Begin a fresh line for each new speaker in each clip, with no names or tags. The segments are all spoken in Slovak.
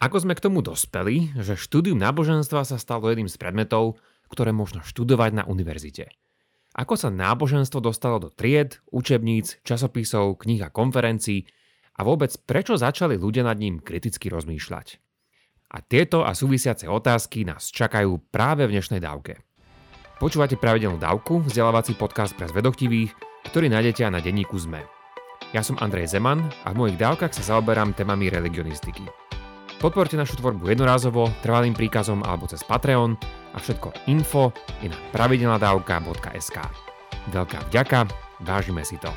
Ako sme k tomu dospeli, že štúdium náboženstva sa stalo jedným z predmetov, ktoré možno študovať na univerzite? Ako sa náboženstvo dostalo do tried, učebníc, časopisov, kníh a konferencií a vôbec prečo začali ľudia nad ním kriticky rozmýšľať? A tieto a súvisiace otázky nás čakajú práve v dnešnej dávke. Počúvate pravidelnú dávku, vzdelávací podcast pre zvedochtivých, ktorý nájdete na denníku ZME. Ja som Andrej Zeman a v mojich dávkach sa zaoberám témami religionistiky. Podporte našu tvorbu jednorázovo, trvalým príkazom alebo cez Patreon a všetko info je na pravidelnadavka.sk. Veľká vďaka, vážime si to.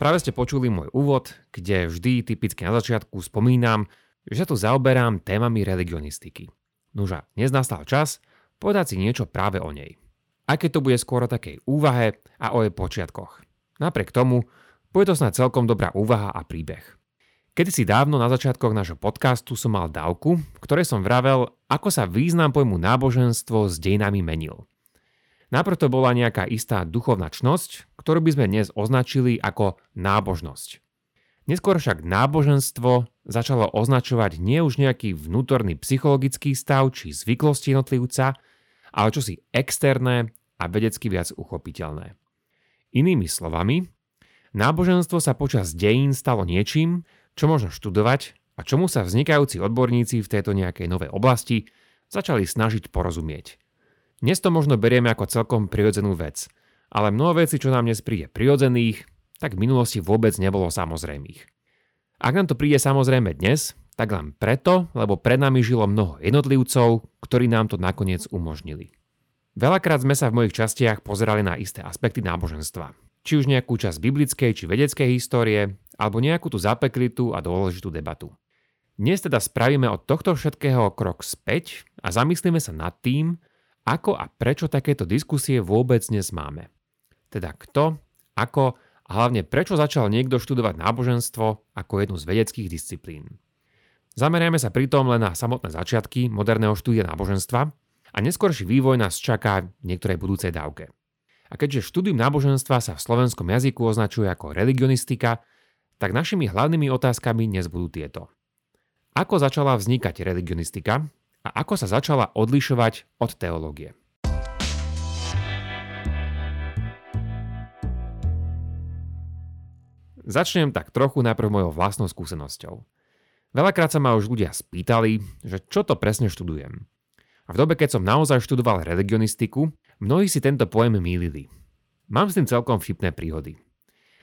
Práve ste počuli môj úvod, kde vždy typicky na začiatku spomínam, že sa tu zaoberám témami religionistiky. Nuža, dnes nastal čas povedať si niečo práve o nej. Aj keď to bude skôr o takej úvahe a o jej počiatkoch. Napriek tomu, bude to snad celkom dobrá úvaha a príbeh. Kedy si dávno na začiatkoch nášho podcastu som mal dávku, v ktorej som vravel, ako sa význam pojmu náboženstvo s dejinami menil. Najprv bola nejaká istá duchovná čnosť, ktorú by sme dnes označili ako nábožnosť. Neskôr však náboženstvo začalo označovať nie už nejaký vnútorný psychologický stav či zvyklosti jednotlivca, ale čosi externé a vedecky viac uchopiteľné. Inými slovami, náboženstvo sa počas dejín stalo niečím, čo možno študovať a čomu sa vznikajúci odborníci v tejto nejakej novej oblasti začali snažiť porozumieť. Dnes to možno berieme ako celkom prirodzenú vec, ale mnoho vecí, čo nám dnes príde prirodzených, tak v minulosti vôbec nebolo samozrejmých. Ak nám to príde samozrejme dnes, tak len preto, lebo pred nami žilo mnoho jednotlivcov, ktorí nám to nakoniec umožnili. Veľakrát sme sa v mojich častiach pozerali na isté aspekty náboženstva. Či už nejakú časť biblickej či vedeckej histórie, alebo nejakú tú zapeklitú a dôležitú debatu. Dnes teda spravíme od tohto všetkého krok späť a zamyslíme sa nad tým, ako a prečo takéto diskusie vôbec dnes máme. Teda kto, ako a hlavne prečo začal niekto študovať náboženstvo ako jednu z vedeckých disciplín. Zameriame sa pritom len na samotné začiatky moderného štúdia náboženstva a neskorší vývoj nás čaká v niektorej budúcej dávke. A keďže štúdium náboženstva sa v slovenskom jazyku označuje ako religionistika, tak našimi hlavnými otázkami dnes budú tieto. Ako začala vznikať religionistika a ako sa začala odlišovať od teológie. Začnem tak trochu najprv mojou vlastnou skúsenosťou. Veľakrát sa ma už ľudia spýtali, že čo to presne študujem. A v dobe, keď som naozaj študoval religionistiku, mnohí si tento pojem mýlili. Mám s tým celkom vtipné príhody.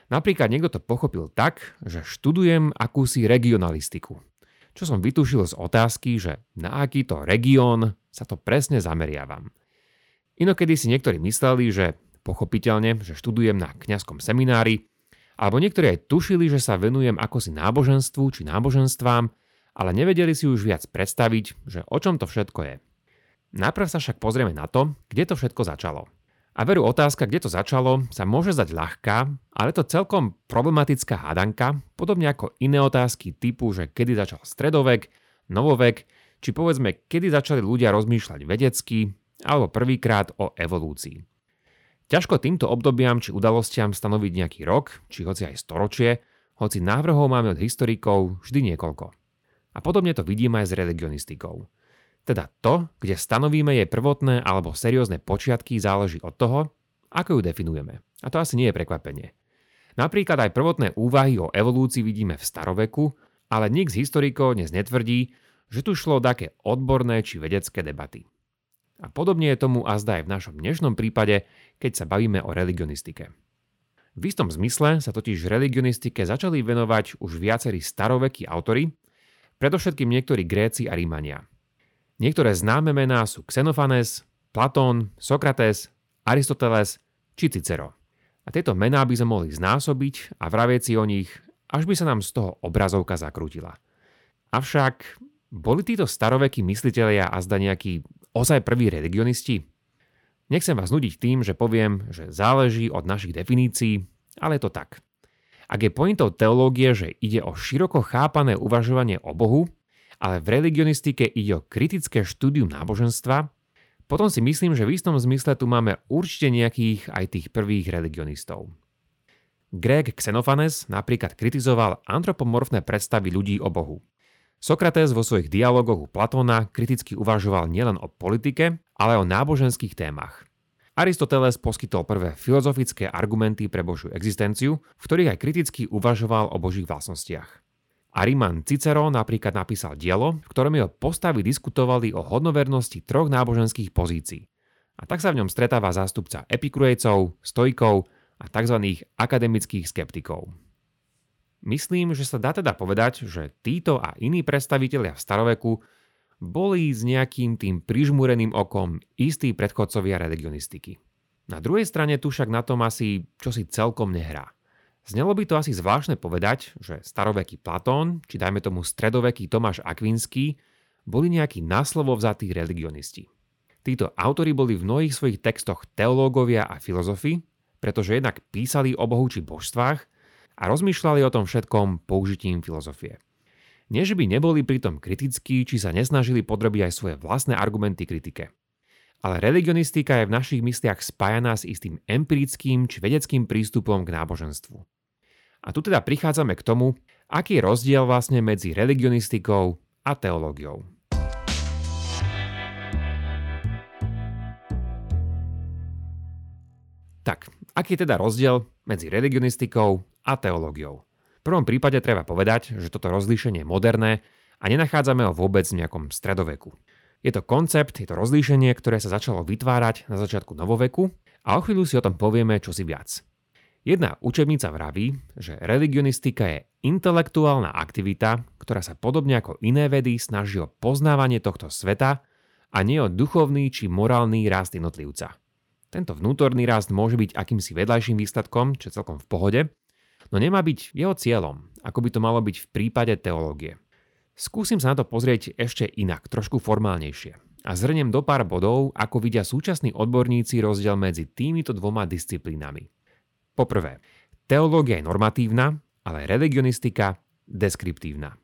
Napríklad niekto to pochopil tak, že študujem akúsi regionalistiku, čo som vytušil z otázky, že na aký to región sa to presne zameriavam. Inokedy si niektorí mysleli, že pochopiteľne, že študujem na kňazskom seminári, alebo niektorí aj tušili, že sa venujem akosi náboženstvu či náboženstvám, ale nevedeli si už viac predstaviť, že o čom to všetko je. Najprv sa však pozrieme na to, kde to všetko začalo. A veru otázka, kde to začalo, sa môže zdať ľahká, ale to celkom problematická hádanka, podobne ako iné otázky typu, že kedy začal stredovek, novovek, či povedzme, kedy začali ľudia rozmýšľať vedecky, alebo prvýkrát o evolúcii. Ťažko týmto obdobiam či udalostiam stanoviť nejaký rok, či hoci aj storočie, hoci návrhov máme od historikov vždy niekoľko. A podobne to vidíme aj s religionistikou. Teda to, kde stanovíme jej prvotné alebo seriózne počiatky, záleží od toho, ako ju definujeme. A to asi nie je prekvapenie. Napríklad aj prvotné úvahy o evolúcii vidíme v staroveku, ale nik z historikov dnes netvrdí, že tu šlo o také odborné či vedecké debaty. A podobne je tomu azda aj v našom dnešnom prípade, keď sa bavíme o religionistike. V istom zmysle sa totiž religionistike začali venovať už viacerí starovekí autory, predovšetkým niektorí Gréci a Rímania – Niektoré známe mená sú Xenofanes, Platón, Sokrates, Aristoteles či Cicero. A tieto mená by sme mohli znásobiť a vravieť si o nich, až by sa nám z toho obrazovka zakrútila. Avšak boli títo starovekí mysliteľia a zda nejakí ozaj prví religionisti? Nechcem vás nudiť tým, že poviem, že záleží od našich definícií, ale je to tak. Ak je pointou teológie, že ide o široko chápané uvažovanie o Bohu, ale v religionistike ide o kritické štúdium náboženstva, potom si myslím, že v istom zmysle tu máme určite nejakých aj tých prvých religionistov. Greg Xenophanes napríklad kritizoval antropomorfné predstavy ľudí o Bohu. Sokrates vo svojich dialogoch u Platóna kriticky uvažoval nielen o politike, ale o náboženských témach. Aristoteles poskytol prvé filozofické argumenty pre Božiu existenciu, v ktorých aj kriticky uvažoval o Božích vlastnostiach. Ariman Cicero napríklad napísal dielo, v ktorom jeho postavy diskutovali o hodnovernosti troch náboženských pozícií. A tak sa v ňom stretáva zástupca epikurejcov, stojkov a tzv. akademických skeptikov. Myslím, že sa dá teda povedať, že títo a iní predstavitelia v staroveku boli s nejakým tým prižmúreným okom istí predchodcovia religionistiky. Na druhej strane tu však na tom asi čosi celkom nehrá. Znelo by to asi zvláštne povedať, že staroveký Platón, či dajme tomu stredoveký Tomáš Akvinský, boli nejakí náslovo vzatí religionisti. Títo autory boli v mnohých svojich textoch teológovia a filozofi, pretože jednak písali o Bohu či božstvách a rozmýšľali o tom všetkom použitím filozofie. Nie, že by neboli pritom kritickí, či sa nesnažili podrobiť aj svoje vlastné argumenty kritike. Ale religionistika je v našich mysliach spájaná s istým empirickým či vedeckým prístupom k náboženstvu. A tu teda prichádzame k tomu, aký je rozdiel vlastne medzi religionistikou a teológiou. Tak, aký je teda rozdiel medzi religionistikou a teológiou? V prvom prípade treba povedať, že toto rozlíšenie je moderné a nenachádzame ho vôbec v nejakom stredoveku. Je to koncept, je to rozlíšenie, ktoré sa začalo vytvárať na začiatku novoveku a o chvíľu si o tom povieme čosi viac. Jedna učebnica vraví, že religionistika je intelektuálna aktivita, ktorá sa podobne ako iné vedy snaží o poznávanie tohto sveta a nie o duchovný či morálny rast jednotlivca. Tento vnútorný rast môže byť akýmsi vedľajším výsledkom, čo celkom v pohode, no nemá byť jeho cieľom, ako by to malo byť v prípade teológie. Skúsim sa na to pozrieť ešte inak, trošku formálnejšie. A zhrniem do pár bodov, ako vidia súčasní odborníci rozdiel medzi týmito dvoma disciplínami. Poprvé, teológia je normatívna, ale religionistika deskriptívna.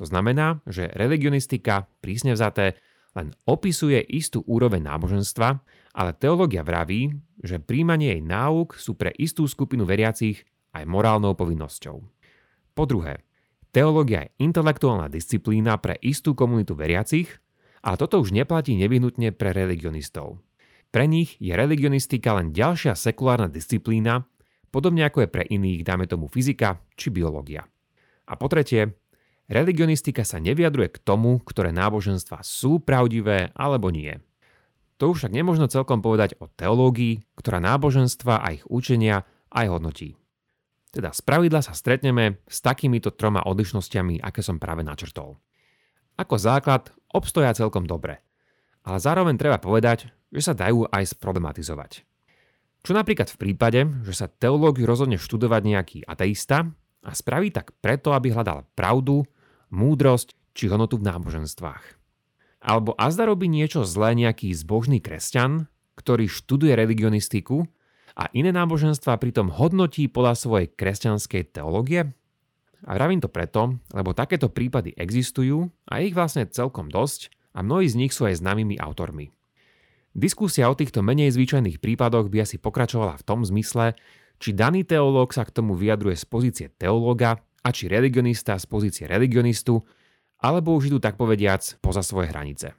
To znamená, že religionistika, prísne vzaté, len opisuje istú úroveň náboženstva, ale teológia vraví, že príjmanie jej náuk sú pre istú skupinu veriacich aj morálnou povinnosťou. Po druhé, teológia je intelektuálna disciplína pre istú komunitu veriacich, a toto už neplatí nevyhnutne pre religionistov. Pre nich je religionistika len ďalšia sekulárna disciplína, podobne ako je pre iných, dáme tomu fyzika či biológia. A po tretie, religionistika sa nevyjadruje k tomu, ktoré náboženstva sú pravdivé alebo nie. To už však nemožno celkom povedať o teológii, ktorá náboženstva a ich učenia aj hodnotí. Teda z pravidla sa stretneme s takýmito troma odlišnosťami, aké som práve načrtol. Ako základ obstoja celkom dobre, ale zároveň treba povedať, že sa dajú aj sproblematizovať. Čo napríklad v prípade, že sa teológiu rozhodne študovať nejaký ateista a spraví tak preto, aby hľadal pravdu, múdrosť či hodnotu v náboženstvách. Alebo azda robí niečo zlé nejaký zbožný kresťan, ktorý študuje religionistiku a iné náboženstva pritom hodnotí podľa svojej kresťanskej teológie? A vravím to preto, lebo takéto prípady existujú a ich vlastne celkom dosť a mnohí z nich sú aj známymi autormi. Diskusia o týchto menej zvyčajných prípadoch by asi pokračovala v tom zmysle, či daný teológ sa k tomu vyjadruje z pozície teológa a či religionista z pozície religionistu, alebo už idú tak povediac poza svoje hranice.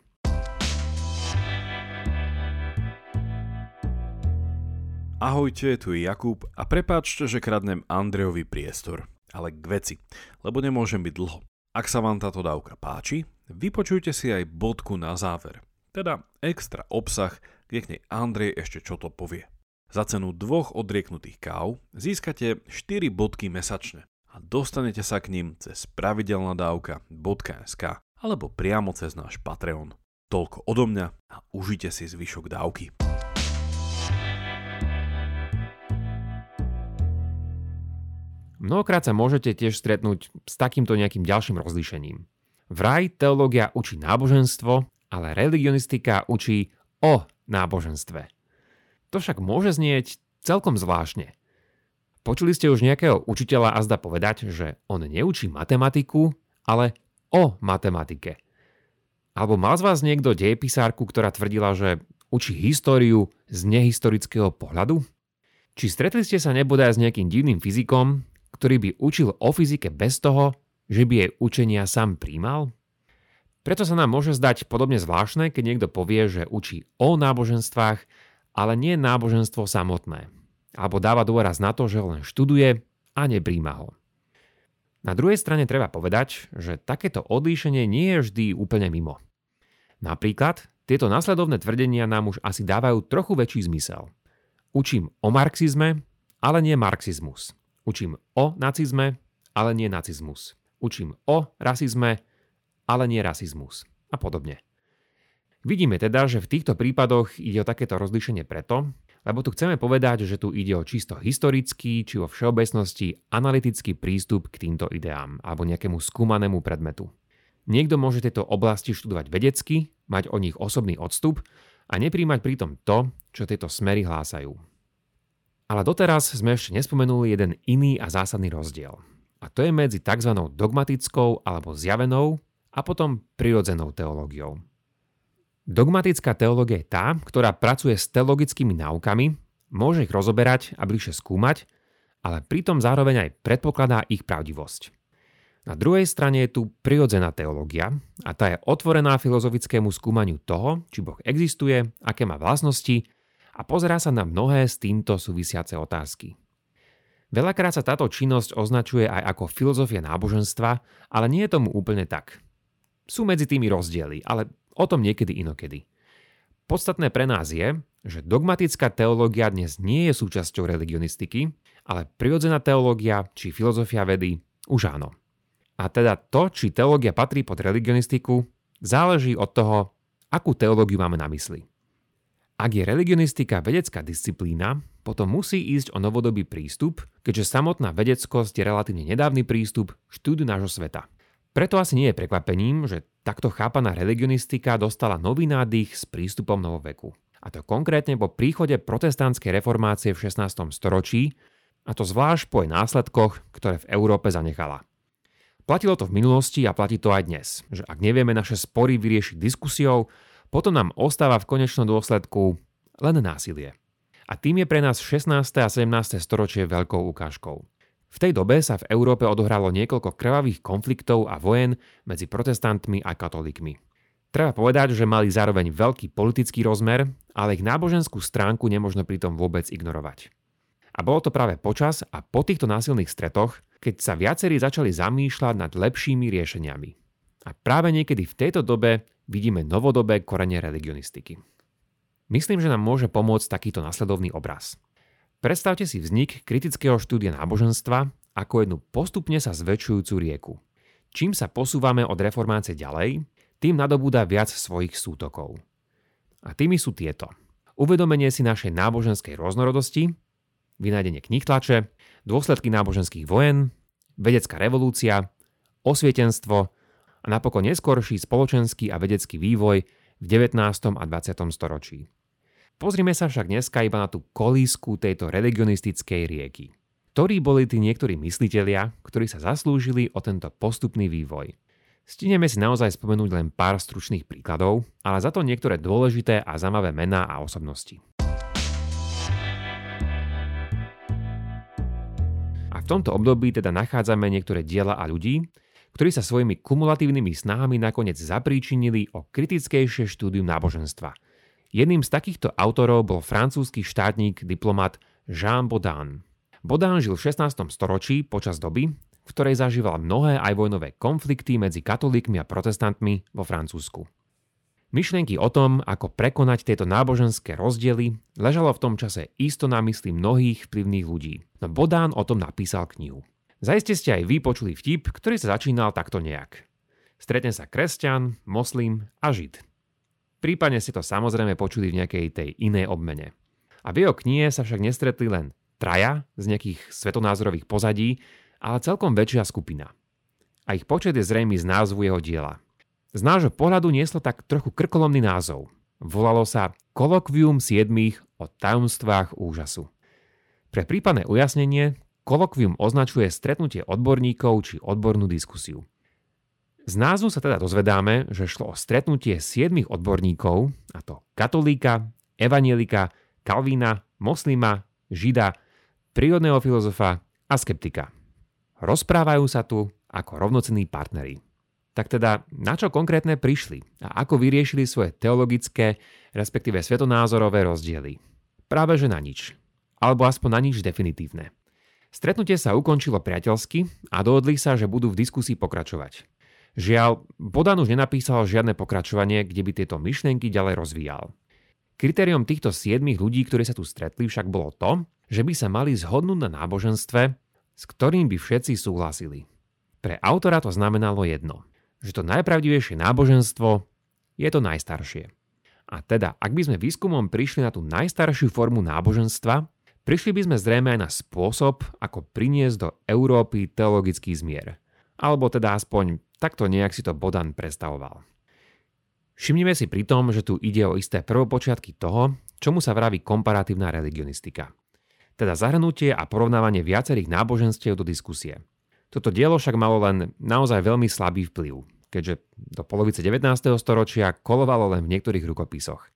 Ahojte, tu je Jakub a prepáčte, že kradnem Andrejovi priestor, ale k veci, lebo nemôžem byť dlho. Ak sa vám táto dávka páči, vypočujte si aj bodku na záver, teda extra obsah, kde k nej Andrej ešte čo to povie. Za cenu dvoch odrieknutých káv získate 4 bodky mesačne a dostanete sa k ním cez pravidelnadavka.sk alebo priamo cez náš Patreon. Toľko odo mňa a užite si zvyšok dávky.
Mnohokrát sa môžete tiež stretnúť s takýmto nejakým ďalším rozlíšením. Vraj teológia učí náboženstvo, ale religionistika učí o náboženstve. To však môže znieť celkom zvláštne. Počuli ste už nejakého učiteľa a povedať, že on neučí matematiku, ale o matematike. Alebo mal z vás niekto dejepisárku, ktorá tvrdila, že učí históriu z nehistorického pohľadu? Či stretli ste sa nebodaj s nejakým divným fyzikom, ktorý by učil o fyzike bez toho, že by jej učenia sám príjmal? Preto sa nám môže zdať podobne zvláštne, keď niekto povie, že učí o náboženstvách, ale nie náboženstvo samotné alebo dáva dôraz na to, že len študuje a nepríjma ho. Na druhej strane treba povedať, že takéto odlíšenie nie je vždy úplne mimo. Napríklad, tieto následovné tvrdenia nám už asi dávajú trochu väčší zmysel. Učím o marxizme, ale nie marxizmus. Učím o nacizme, ale nie nacizmus. Učím o rasizme, ale nie rasizmus. A podobne. Vidíme teda, že v týchto prípadoch ide o takéto rozlíšenie preto, lebo tu chceme povedať, že tu ide o čisto historický či vo všeobecnosti analytický prístup k týmto ideám alebo nejakému skúmanému predmetu. Niekto môže tieto oblasti študovať vedecky, mať o nich osobný odstup a nepríjmať pritom to, čo tieto smery hlásajú. Ale doteraz sme ešte nespomenuli jeden iný a zásadný rozdiel. A to je medzi tzv. dogmatickou alebo zjavenou a potom prirodzenou teológiou. Dogmatická teológia je tá, ktorá pracuje s teologickými náukami, môže ich rozoberať a bližšie skúmať, ale pritom zároveň aj predpokladá ich pravdivosť. Na druhej strane je tu prirodzená teológia a tá je otvorená filozofickému skúmaniu toho, či Boh existuje, aké má vlastnosti a pozerá sa na mnohé s týmto súvisiace otázky. Veľakrát sa táto činnosť označuje aj ako filozofia náboženstva, ale nie je tomu úplne tak. Sú medzi tými rozdiely, ale O tom niekedy inokedy. Podstatné pre nás je, že dogmatická teológia dnes nie je súčasťou religionistiky, ale prirodzená teológia či filozofia vedy už áno. A teda to, či teológia patrí pod religionistiku, záleží od toho, akú teológiu máme na mysli. Ak je religionistika vedecká disciplína, potom musí ísť o novodobý prístup, keďže samotná vedeckosť je relatívne nedávny prístup štúdiu nášho sveta. Preto asi nie je prekvapením, že takto chápaná religionistika dostala nový nádych s prístupom novoveku. A to konkrétne po príchode protestantskej reformácie v 16. storočí, a to zvlášť po jej následkoch, ktoré v Európe zanechala. Platilo to v minulosti a platí to aj dnes, že ak nevieme naše spory vyriešiť diskusiou, potom nám ostáva v konečnom dôsledku len násilie. A tým je pre nás 16. a 17. storočie veľkou ukážkou. V tej dobe sa v Európe odohralo niekoľko krvavých konfliktov a vojen medzi protestantmi a katolíkmi. Treba povedať, že mali zároveň veľký politický rozmer, ale ich náboženskú stránku nemožno pritom vôbec ignorovať. A bolo to práve počas a po týchto násilných stretoch, keď sa viacerí začali zamýšľať nad lepšími riešeniami. A práve niekedy v tejto dobe vidíme novodobé korene religionistiky. Myslím, že nám môže pomôcť takýto nasledovný obraz. Predstavte si vznik kritického štúdia náboženstva ako jednu postupne sa zväčšujúcu rieku. Čím sa posúvame od reformácie ďalej, tým nadobúda viac svojich sútokov. A tými sú tieto. Uvedomenie si našej náboženskej rôznorodosti, vynájdenie tlače, dôsledky náboženských vojen, vedecká revolúcia, osvietenstvo a napokon neskorší spoločenský a vedecký vývoj v 19. a 20. storočí. Pozrime sa však dneska iba na tú kolísku tejto religionistickej rieky. Ktorí boli tí niektorí myslitelia, ktorí sa zaslúžili o tento postupný vývoj. Stineme si naozaj spomenúť len pár stručných príkladov, ale za to niektoré dôležité a zaujímavé mená a osobnosti. A v tomto období teda nachádzame niektoré diela a ľudí, ktorí sa svojimi kumulatívnymi snahami nakoniec zapríčinili o kritickejšie štúdium náboženstva – Jedným z takýchto autorov bol francúzsky štátnik, diplomat Jean Baudin. Baudin žil v 16. storočí počas doby, v ktorej zažíval mnohé aj vojnové konflikty medzi katolíkmi a protestantmi vo Francúzsku. Myšlienky o tom, ako prekonať tieto náboženské rozdiely, ležalo v tom čase isto na mysli mnohých vplyvných ľudí, no Bodán o tom napísal knihu. Zajiste ste aj vy počuli vtip, ktorý sa začínal takto nejak. Stretne sa kresťan, moslim a žid. Prípadne ste to samozrejme počuli v nejakej tej inej obmene. A v jeho knihe sa však nestretli len traja z nejakých svetonázorových pozadí, ale celkom väčšia skupina. A ich počet je zrejmy z názvu jeho diela. Z nášho pohľadu nieslo tak trochu krkolomný názov. Volalo sa Kolokvium siedmých o tajomstvách úžasu. Pre prípadné ujasnenie, kolokvium označuje stretnutie odborníkov či odbornú diskusiu. Z názvu sa teda dozvedáme, že šlo o stretnutie siedmých odborníkov, a to katolíka, evanielika, kalvína, moslima, žida, prírodného filozofa a skeptika. Rozprávajú sa tu ako rovnocenní partneri. Tak teda, na čo konkrétne prišli a ako vyriešili svoje teologické, respektíve svetonázorové rozdiely? Práve že na nič. Alebo aspoň na nič definitívne. Stretnutie sa ukončilo priateľsky a dohodli sa, že budú v diskusii pokračovať. Žiaľ, Bodan už nenapísal žiadne pokračovanie, kde by tieto myšlienky ďalej rozvíjal. Kritériom týchto siedmých ľudí, ktorí sa tu stretli, však bolo to, že by sa mali zhodnúť na náboženstve, s ktorým by všetci súhlasili. Pre autora to znamenalo jedno, že to najpravdivejšie náboženstvo je to najstaršie. A teda, ak by sme výskumom prišli na tú najstaršiu formu náboženstva, prišli by sme zrejme aj na spôsob, ako priniesť do Európy teologický zmier. Alebo teda aspoň Takto nejak si to Bodan predstavoval. Všimnime si pri tom, že tu ide o isté prvopočiatky toho, čomu sa vraví komparatívna religionistika. Teda zahrnutie a porovnávanie viacerých náboženstiev do diskusie. Toto dielo však malo len naozaj veľmi slabý vplyv, keďže do polovice 19. storočia kolovalo len v niektorých rukopisoch.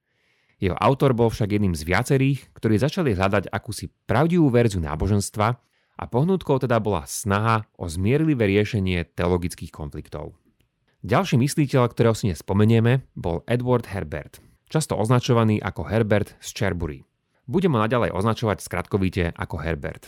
Jeho autor bol však jedným z viacerých, ktorí začali hľadať akúsi pravdivú verziu náboženstva a pohnutkou teda bola snaha o zmierlivé riešenie teologických konfliktov. Ďalší mysliteľ, ktorého si nespomenieme, bol Edward Herbert, často označovaný ako Herbert z Cherbury. Budeme ho naďalej označovať skratkovite ako Herbert.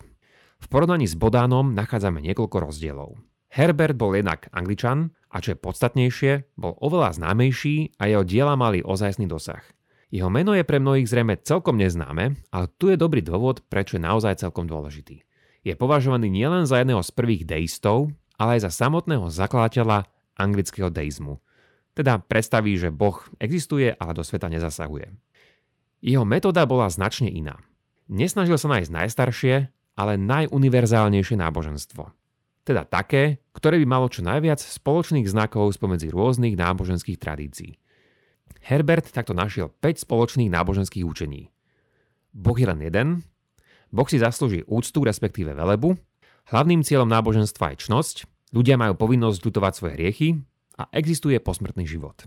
V porovnaní s Bodánom nachádzame niekoľko rozdielov. Herbert bol jednak angličan a čo je podstatnejšie, bol oveľa známejší a jeho diela mali ozajstný dosah. Jeho meno je pre mnohých zrejme celkom neznáme, ale tu je dobrý dôvod, prečo je naozaj celkom dôležitý je považovaný nielen za jedného z prvých deistov, ale aj za samotného zakladateľa anglického deizmu. Teda predstaví, že Boh existuje, ale do sveta nezasahuje. Jeho metóda bola značne iná. Nesnažil sa nájsť najstaršie, ale najuniverzálnejšie náboženstvo. Teda také, ktoré by malo čo najviac spoločných znakov spomedzi rôznych náboženských tradícií. Herbert takto našiel 5 spoločných náboženských učení. Boh je len jeden, Boh si zaslúži úctu, respektíve velebu. Hlavným cieľom náboženstva je čnosť, ľudia majú povinnosť ľutovať svoje hriechy a existuje posmrtný život.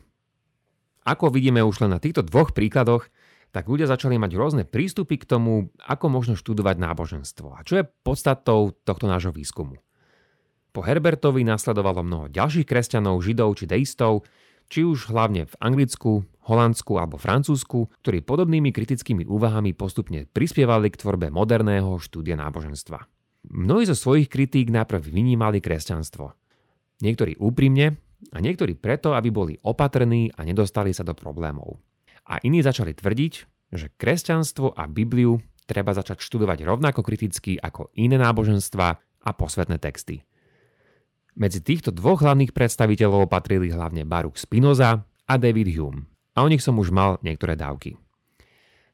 Ako vidíme už len na týchto dvoch príkladoch, tak ľudia začali mať rôzne prístupy k tomu, ako možno študovať náboženstvo a čo je podstatou tohto nášho výskumu. Po Herbertovi nasledovalo mnoho ďalších kresťanov, židov či deistov, či už hlavne v Anglicku, Holandsku alebo Francúzsku, ktorí podobnými kritickými úvahami postupne prispievali k tvorbe moderného štúdia náboženstva. Mnohí zo svojich kritík najprv vynímali kresťanstvo. Niektorí úprimne a niektorí preto, aby boli opatrní a nedostali sa do problémov. A iní začali tvrdiť, že kresťanstvo a Bibliu treba začať študovať rovnako kriticky ako iné náboženstva a posvetné texty. Medzi týchto dvoch hlavných predstaviteľov patrili hlavne Baruch Spinoza a David Hume. A o nich som už mal niektoré dávky.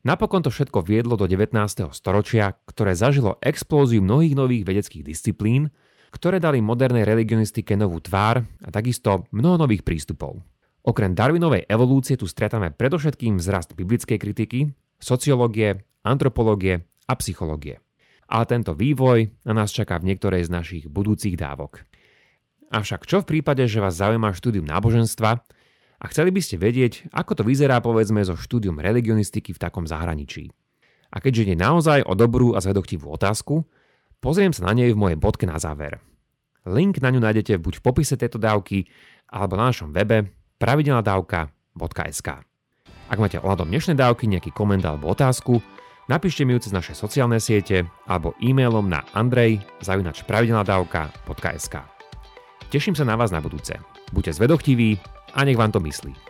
Napokon to všetko viedlo do 19. storočia, ktoré zažilo explóziu mnohých nových vedeckých disciplín, ktoré dali modernej religionistike novú tvár a takisto mnoho nových prístupov. Okrem Darwinovej evolúcie tu stretáme predovšetkým vzrast biblickej kritiky, sociológie, antropológie a psychológie. Ale tento vývoj na nás čaká v niektorej z našich budúcich dávok. Avšak čo v prípade, že vás zaujíma štúdium náboženstva a chceli by ste vedieť, ako to vyzerá povedzme so štúdium religionistiky v takom zahraničí? A keďže ide naozaj o dobrú a zvedochtivú otázku, pozriem sa na nej v mojej bodke na záver. Link na ňu nájdete buď v popise tejto dávky, alebo na našom webe pravidelnadavka.sk. Ak máte ohľadom dnešnej dávky nejaký koment alebo otázku, napíšte mi ju cez naše sociálne siete alebo e-mailom na andrej.pravidelnadavka.sk. Teším sa na vás na budúce. Buďte zvedochtiví a nech vám to myslí.